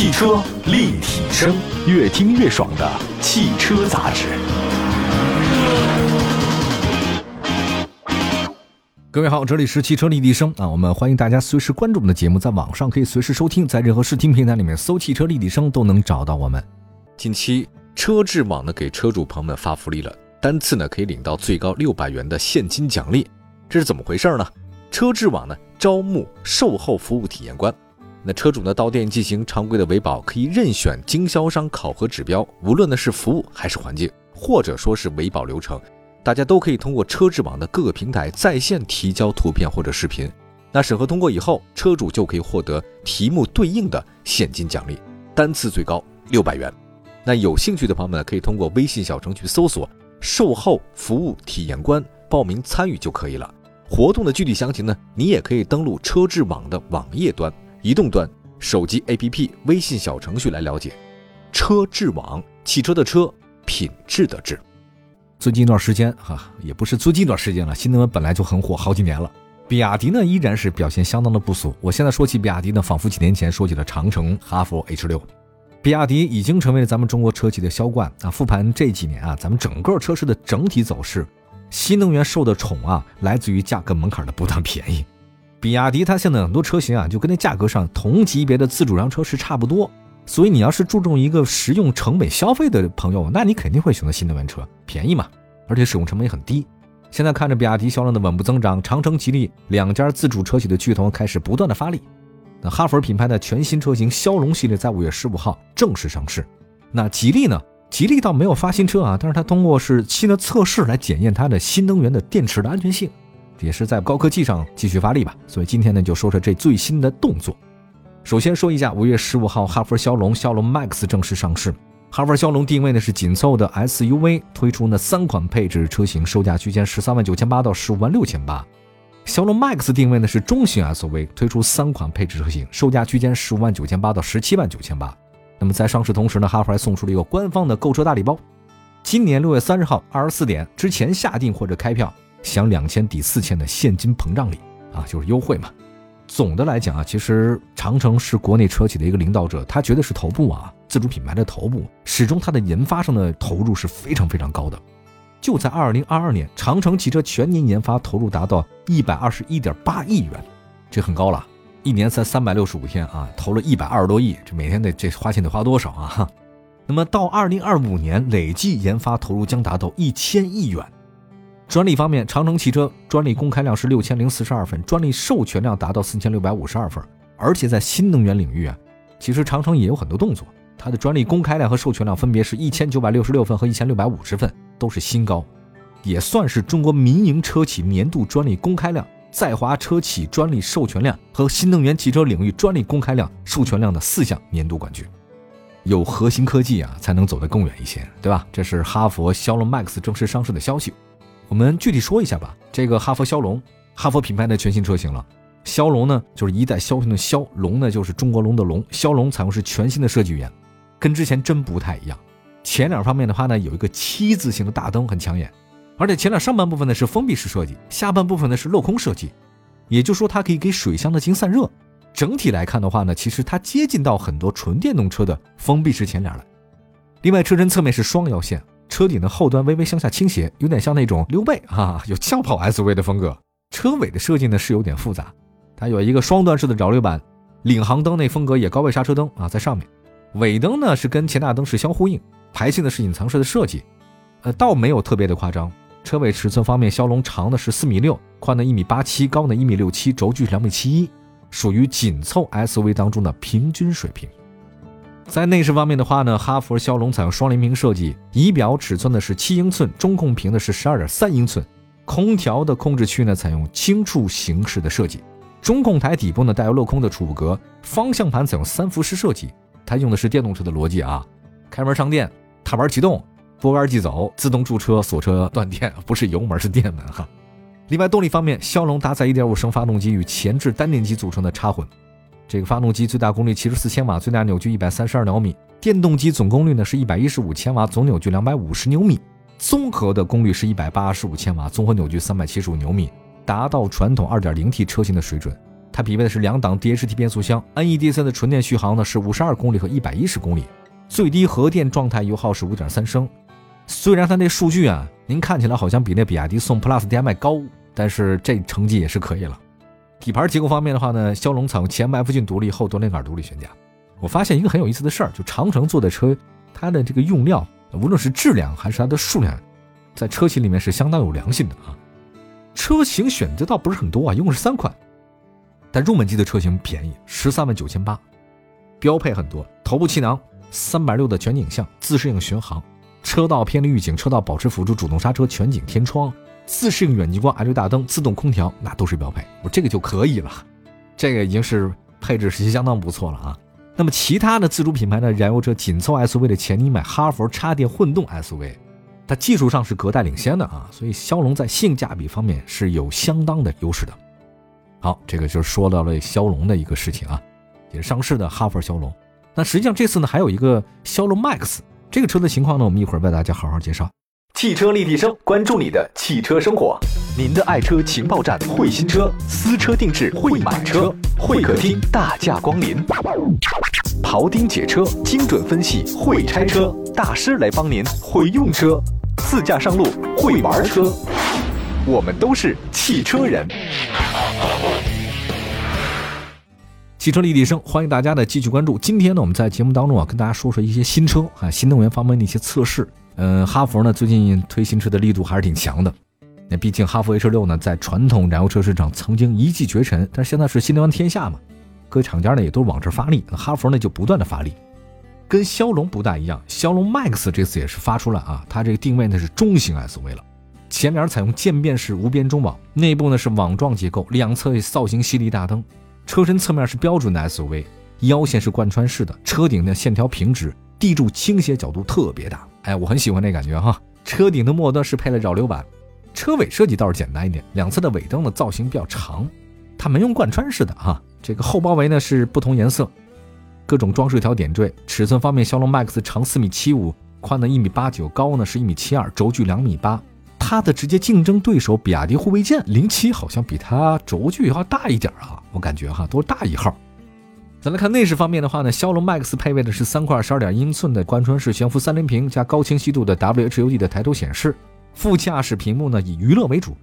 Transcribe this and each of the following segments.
汽车立体声，越听越爽的汽车杂志。各位好，这里是汽车立体声啊，我们欢迎大家随时关注我们的节目，在网上可以随时收听，在任何视听平台里面搜“汽车立体声”都能找到我们。近期车智网呢给车主朋友们发福利了，单次呢可以领到最高六百元的现金奖励，这是怎么回事呢？车智网呢招募售后服务体验官，那车主呢到店进行常规的维保，可以任选经销商考核指标，无论呢是服务还是环境，或者说是维保流程。大家都可以通过车质网的各个平台在线提交图片或者视频，那审核通过以后，车主就可以获得题目对应的现金奖励，单次最高六百元。那有兴趣的朋友们可以通过微信小程序搜索“售后服务体验官”报名参与就可以了。活动的具体详情呢，你也可以登录车质网的网页端、移动端、手机 APP、微信小程序来了解。车质网，汽车的车，品质的质。最近一段时间，哈，也不是最近一段时间了，新能源本来就很火，好几年了。比亚迪呢，依然是表现相当的不俗。我现在说起比亚迪呢，仿佛几年前说起了长城、哈弗 H 六。比亚迪已经成为了咱们中国车企的销冠啊。复盘这几年啊，咱们整个车市的整体走势，新能源受的宠啊，来自于价格门槛的不断便宜。比亚迪它现在很多车型啊，就跟那价格上同级别的自主辆车是差不多。所以你要是注重一个实用成本消费的朋友，那你肯定会选择新能源车，便宜嘛，而且使用成本也很低。现在看着比亚迪销量的稳步增长，长城、吉利两家自主车企的巨头开始不断的发力。那哈弗品牌的全新车型骁龙系列在五月十五号正式上市。那吉利呢？吉利倒没有发新车啊，但是它通过是新的测试来检验它的新能源的电池的安全性，也是在高科技上继续发力吧。所以今天呢，就说说这最新的动作。首先说一下，五月十五号，哈弗枭龙、枭龙 MAX 正式上市。哈弗枭龙定位呢是紧凑的 SUV，推出呢三款配置车型，售价区间十三万九千八到十五万六千八。枭龙 MAX 定位呢是中型 SUV，推出三款配置车型，售价区间十五万九千八到十七万九千八。那么在上市同时呢，哈弗还送出了一个官方的购车大礼包，今年六月三十号二十四点之前下定或者开票，享两千抵四千的现金膨胀礼啊，就是优惠嘛。总的来讲啊，其实长城是国内车企的一个领导者，它绝对是头部啊，自主品牌的头部，始终它的研发上的投入是非常非常高的。就在二零二二年，长城汽车全年研发投入达到一百二十一点八亿元，这很高了，一年才三百六十五天啊，投了一百二十多亿，这每天得这花钱得花多少啊？那么到二零二五年，累计研发投入将达到一千亿元。专利方面，长城汽车专利公开量是六千零四十二份，专利授权量达到四千六百五十二份。而且在新能源领域啊，其实长城也有很多动作。它的专利公开量和授权量分别是一千九百六十六份和一千六百五十份，都是新高，也算是中国民营车企年度专利公开量、在华车企专利授权量和新能源汽车领域专利公开量、授权量的四项年度冠军。有核心科技啊，才能走得更远一些，对吧？这是哈佛枭龙 MAX 正式上市的消息。我们具体说一下吧。这个哈弗枭龙，哈弗品牌的全新车型了。枭龙呢，就是一代枭雄的枭龙呢，就是中国龙的龙。枭龙采用是全新的设计语言，跟之前真不太一样。前脸方面的话呢，有一个七字形的大灯，很抢眼。而且前脸上半部分呢是封闭式设计，下半部分呢是镂空设计，也就是说它可以给水箱的进行散热。整体来看的话呢，其实它接近到很多纯电动车的封闭式前脸了。另外，车身侧面是双腰线。车顶的后端微微向下倾斜，有点像那种溜背哈，有轿跑 SUV 的风格。车尾的设计呢是有点复杂，它有一个双段式的扰流板，领航灯那风格也高位刹车灯啊在上面，尾灯呢是跟前大灯是相呼应，排气呢是隐藏式的设计，呃倒没有特别的夸张。车尾尺寸方面，骁龙长的是四米六，宽的一米八七，高的一米六七，轴距两米七一，属于紧凑 SUV 当中的平均水平。在内饰方面的话呢，哈弗枭龙采用双联屏设计，仪表尺寸呢是七英寸，中控屏呢是十二点三英寸，空调的控制区呢采用轻触形式的设计，中控台底部呢带有镂空的储物格，方向盘采用三辐式设计，它用的是电动车的逻辑啊，开门上电，踏板启动，拨杆即走，自动驻车锁车断电，不是油门是电门哈。另外动力方面，骁龙搭载一点五升发动机与前置单电机组成的插混。这个发动机最大功率七十四千瓦，最大扭矩一百三十二牛米。电动机总功率呢是一百一十五千瓦，总扭矩两百五十牛米。综合的功率是一百八十五千瓦，综合扭矩三百七十五牛米，达到传统二点零 T 车型的水准。它匹配的是两档 DHT 变速箱，NEDC 的纯电续航呢是五十二公里和一百一十公里，最低核电状态油耗是五点三升。虽然它那数据啊，您看起来好像比那比亚迪宋 PLUS DM-i 高，但是这成绩也是可以了。底盘结构方面的话呢，骁龙采用前麦弗逊独立后多连杆独立悬架。我发现一个很有意思的事儿，就长城做的车，它的这个用料，无论是质量还是它的数量，在车型里面是相当有良心的啊。车型选择倒不是很多啊，一共是三款，但入门级的车型便宜，十三万九千八，标配很多，头部气囊，三百六的全景像，自适应巡航，车道偏离预警，车道保持辅助，主动刹车，全景天窗。自适应远近光、LED 大灯、自动空调，那都是标配，我这个就可以了，这个已经是配置是相当不错了啊。那么其他的自主品牌的燃油车紧凑 SUV 的钱，你买哈弗插电混动 SUV，它技术上是隔代领先的啊，所以骁龙在性价比方面是有相当的优势的。好，这个就是说到了骁龙的一个事情啊，也是上市的哈弗骁龙。那实际上这次呢还有一个骁龙 MAX 这个车的情况呢，我们一会儿为大家好好介绍。汽车立体声，关注你的汽车生活。您的爱车情报站，会新车，私车定制，会买车，会客厅大驾光临。庖丁解车，精准分析，会拆车大师来帮您，会用车，自驾上路，会玩车。我们都是汽车人。汽车立体声，欢迎大家的继续关注。今天呢，我们在节目当中啊，跟大家说说一些新车啊，新能源方面的一些测试。嗯，哈弗呢最近推新车的力度还是挺强的。那毕竟哈弗 H 六呢在传统燃油车市场曾经一骑绝尘，但是现在是新能源天下嘛，各厂家呢也都往这发力。哈弗呢就不断的发力，跟骁龙不大一样。骁龙 Max 这次也是发出来啊，它这个定位呢是中型 SUV 了，前脸采用渐变式无边中网，内部呢是网状结构，两侧造型犀利大灯，车身侧面是标准的 SUV，腰线是贯穿式的，车顶呢线条平直，地柱倾斜角度特别大。哎，我很喜欢那感觉哈。车顶的末端是配了扰流板，车尾设计倒是简单一点，两侧的尾灯的造型比较长，它没用贯穿式的哈。这个后包围呢是不同颜色，各种装饰条点缀。尺寸方面，骁龙 MAX 长四米七五，宽呢一米八九，高呢是一米七二，轴距两米八。它的直接竞争对手比亚迪护卫舰零七好像比它轴距要大一点啊，我感觉哈都大一号。再来看内饰方面的话呢，骁龙 MAX 配备的是三块十二点英寸的贯穿式悬浮三连屏加高清晰度的 WHUD 的抬头显示，副驾驶屏幕呢以娱乐为主。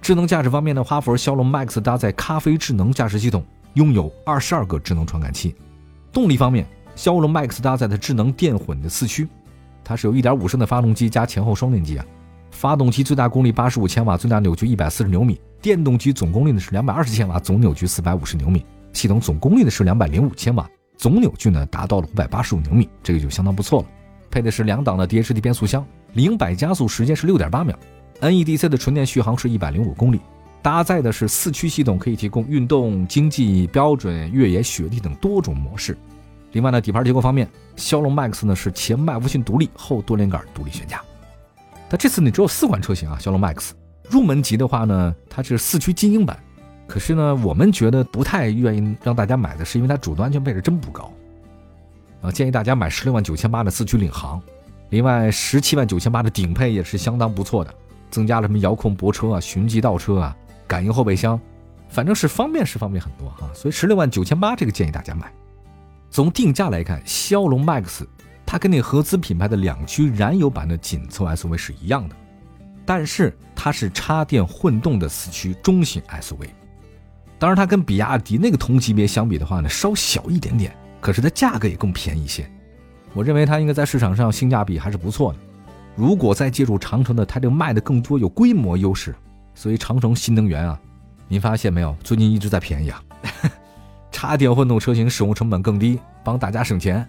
智能驾驶方面呢，哈弗骁龙 MAX 搭载咖啡智能驾驶系统，拥有二十二个智能传感器。动力方面，骁龙 MAX 搭载的智能电混的四驱，它是有一点五升的发动机加前后双电机啊。发动机最大功率八十五千瓦，最大扭矩一百四十牛米；电动机总功率呢是两百二十千瓦，总扭矩四百五十牛米。系统总功率呢是两百零五千瓦，总扭矩呢达到了五百八十五牛米，这个就相当不错了。配的是两档的 DHT 变速箱，零百加速时间是六点八秒，NEDC 的纯电续航是一百零五公里，搭载的是四驱系统，可以提供运动、经济、标准、越野、雪地等多种模式。另外呢，底盘结构方面，骁龙 MAX 呢是前麦弗逊独立，后多连杆独立悬架。但这次呢只有四款车型啊，骁龙 MAX 入门级的话呢，它是四驱精英版。可是呢，我们觉得不太愿意让大家买的是，因为它主动安全配置真不高。啊，建议大家买十六万九千八的四驱领航，另外十七万九千八的顶配也是相当不错的，增加了什么遥控泊车啊、循迹倒车啊、感应后备箱，反正是方便是方便很多哈。所以十六万九千八这个建议大家买。从定价来看，骁龙 MAX 它跟那合资品牌的两驱燃油版的紧凑 SUV 是一样的，但是它是插电混动的四驱中型 SUV。当然，它跟比亚迪那个同级别相比的话呢，稍小一点点，可是它价格也更便宜一些。我认为它应该在市场上性价比还是不错的。如果再借助长城的，它就卖的更多，有规模优势。所以长城新能源啊，您发现没有，最近一直在便宜啊。插电混动车型使用成本更低，帮大家省钱。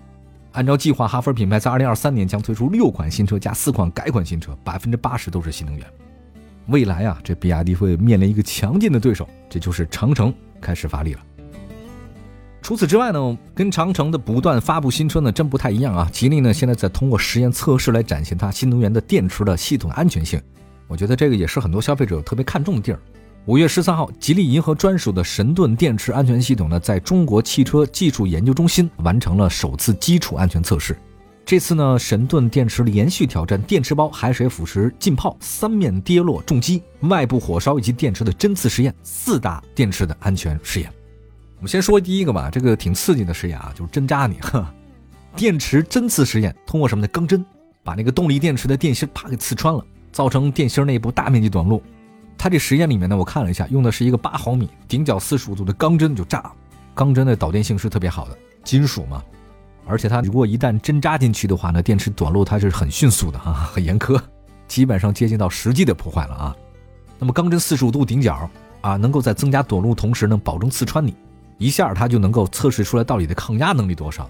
按照计划，哈弗品牌在二零二三年将推出六款新车加四款改款新车，百分之八十都是新能源。未来啊，这比亚迪会面临一个强劲的对手，这就是长城开始发力了。除此之外呢，跟长城的不断发布新车呢，真不太一样啊。吉利呢，现在在通过实验测试来展现它新能源的电池的系统安全性。我觉得这个也是很多消费者特别看重的地儿。五月十三号，吉利银河专属的神盾电池安全系统呢，在中国汽车技术研究中心完成了首次基础安全测试。这次呢，神盾电池连续挑战电池包海水腐蚀浸泡、三面跌落重击、外部火烧以及电池的针刺实验四大电池的安全试验。我们先说第一个吧，这个挺刺激的实验啊，就是针扎你。电池针刺实验，通过什么呢？钢针把那个动力电池的电芯啪给刺穿了，造成电芯内部大面积短路。它这实验里面呢，我看了一下，用的是一个八毫米顶角四十五度的钢针就炸了。钢针的导电性是特别好的，金属嘛，而且它如果一旦针扎进去的话呢，电池短路它是很迅速的啊，很严苛，基本上接近到实际的破坏了啊。那么钢针四十五度顶角啊，能够在增加短路同时呢，保证刺穿你，一下它就能够测试出来到底的抗压能力多少。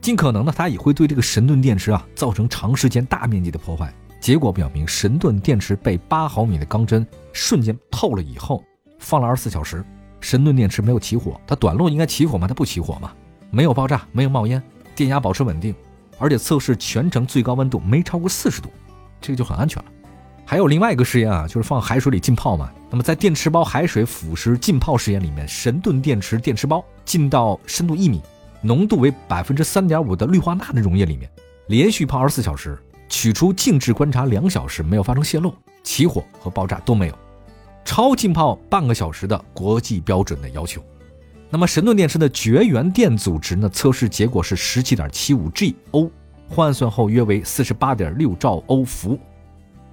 尽可能的，它也会对这个神盾电池啊造成长时间大面积的破坏。结果表明，神盾电池被八毫米的钢针瞬间透了以后，放了二十四小时，神盾电池没有起火。它短路应该起火吗？它不起火嘛，没有爆炸，没有冒烟，电压保持稳定，而且测试全程最高温度没超过四十度，这个就很安全了。还有另外一个实验啊，就是放海水里浸泡嘛。那么在电池包海水腐蚀浸泡实验里面，神盾电池电池包浸到深度一米。浓度为百分之三点五的氯化钠的溶液里面，连续泡二十四小时，取出静置观察两小时，没有发生泄漏、起火和爆炸都没有。超浸泡半个小时的国际标准的要求。那么神盾电池的绝缘电阻值呢？测试结果是十七点七五 G 欧，换算后约为四十八点六兆欧伏，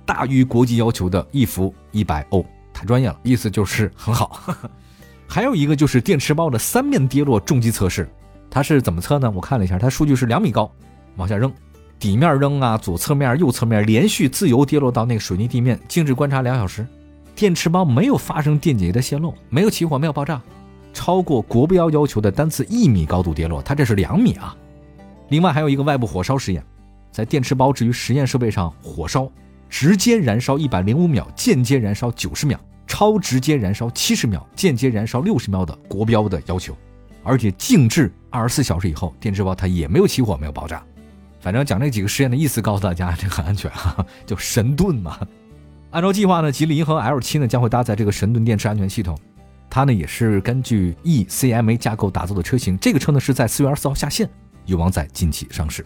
大于国际要求的一伏一百欧。太专业了，意思就是很好。还有一个就是电池包的三面跌落重击测试。它是怎么测呢？我看了一下，它数据是两米高，往下扔，底面扔啊，左侧面、右侧面连续自由跌落到那个水泥地面，静止观察两小时，电池包没有发生电解液的泄漏，没有起火，没有爆炸，超过国标要求的单次一米高度跌落，它这是两米啊。另外还有一个外部火烧实验，在电池包置于实验设备上火烧，直接燃烧一百零五秒，间接燃烧九十秒，超直接燃烧七十秒，间接燃烧六十秒的国标的要求。而且静置二十四小时以后，电池包它也没有起火，没有爆炸。反正讲这几个实验的意思，告诉大家这很安全哈，就神盾嘛。按照计划呢，吉利银河 L 七呢将会搭载这个神盾电池安全系统，它呢也是根据 eCMA 架构打造的车型。这个车呢是在四月二十四号下线，有望在近期上市。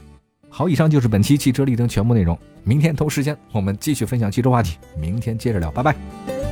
好，以上就是本期汽车立灯全部内容。明天同时间我们继续分享汽车话题，明天接着聊，拜拜。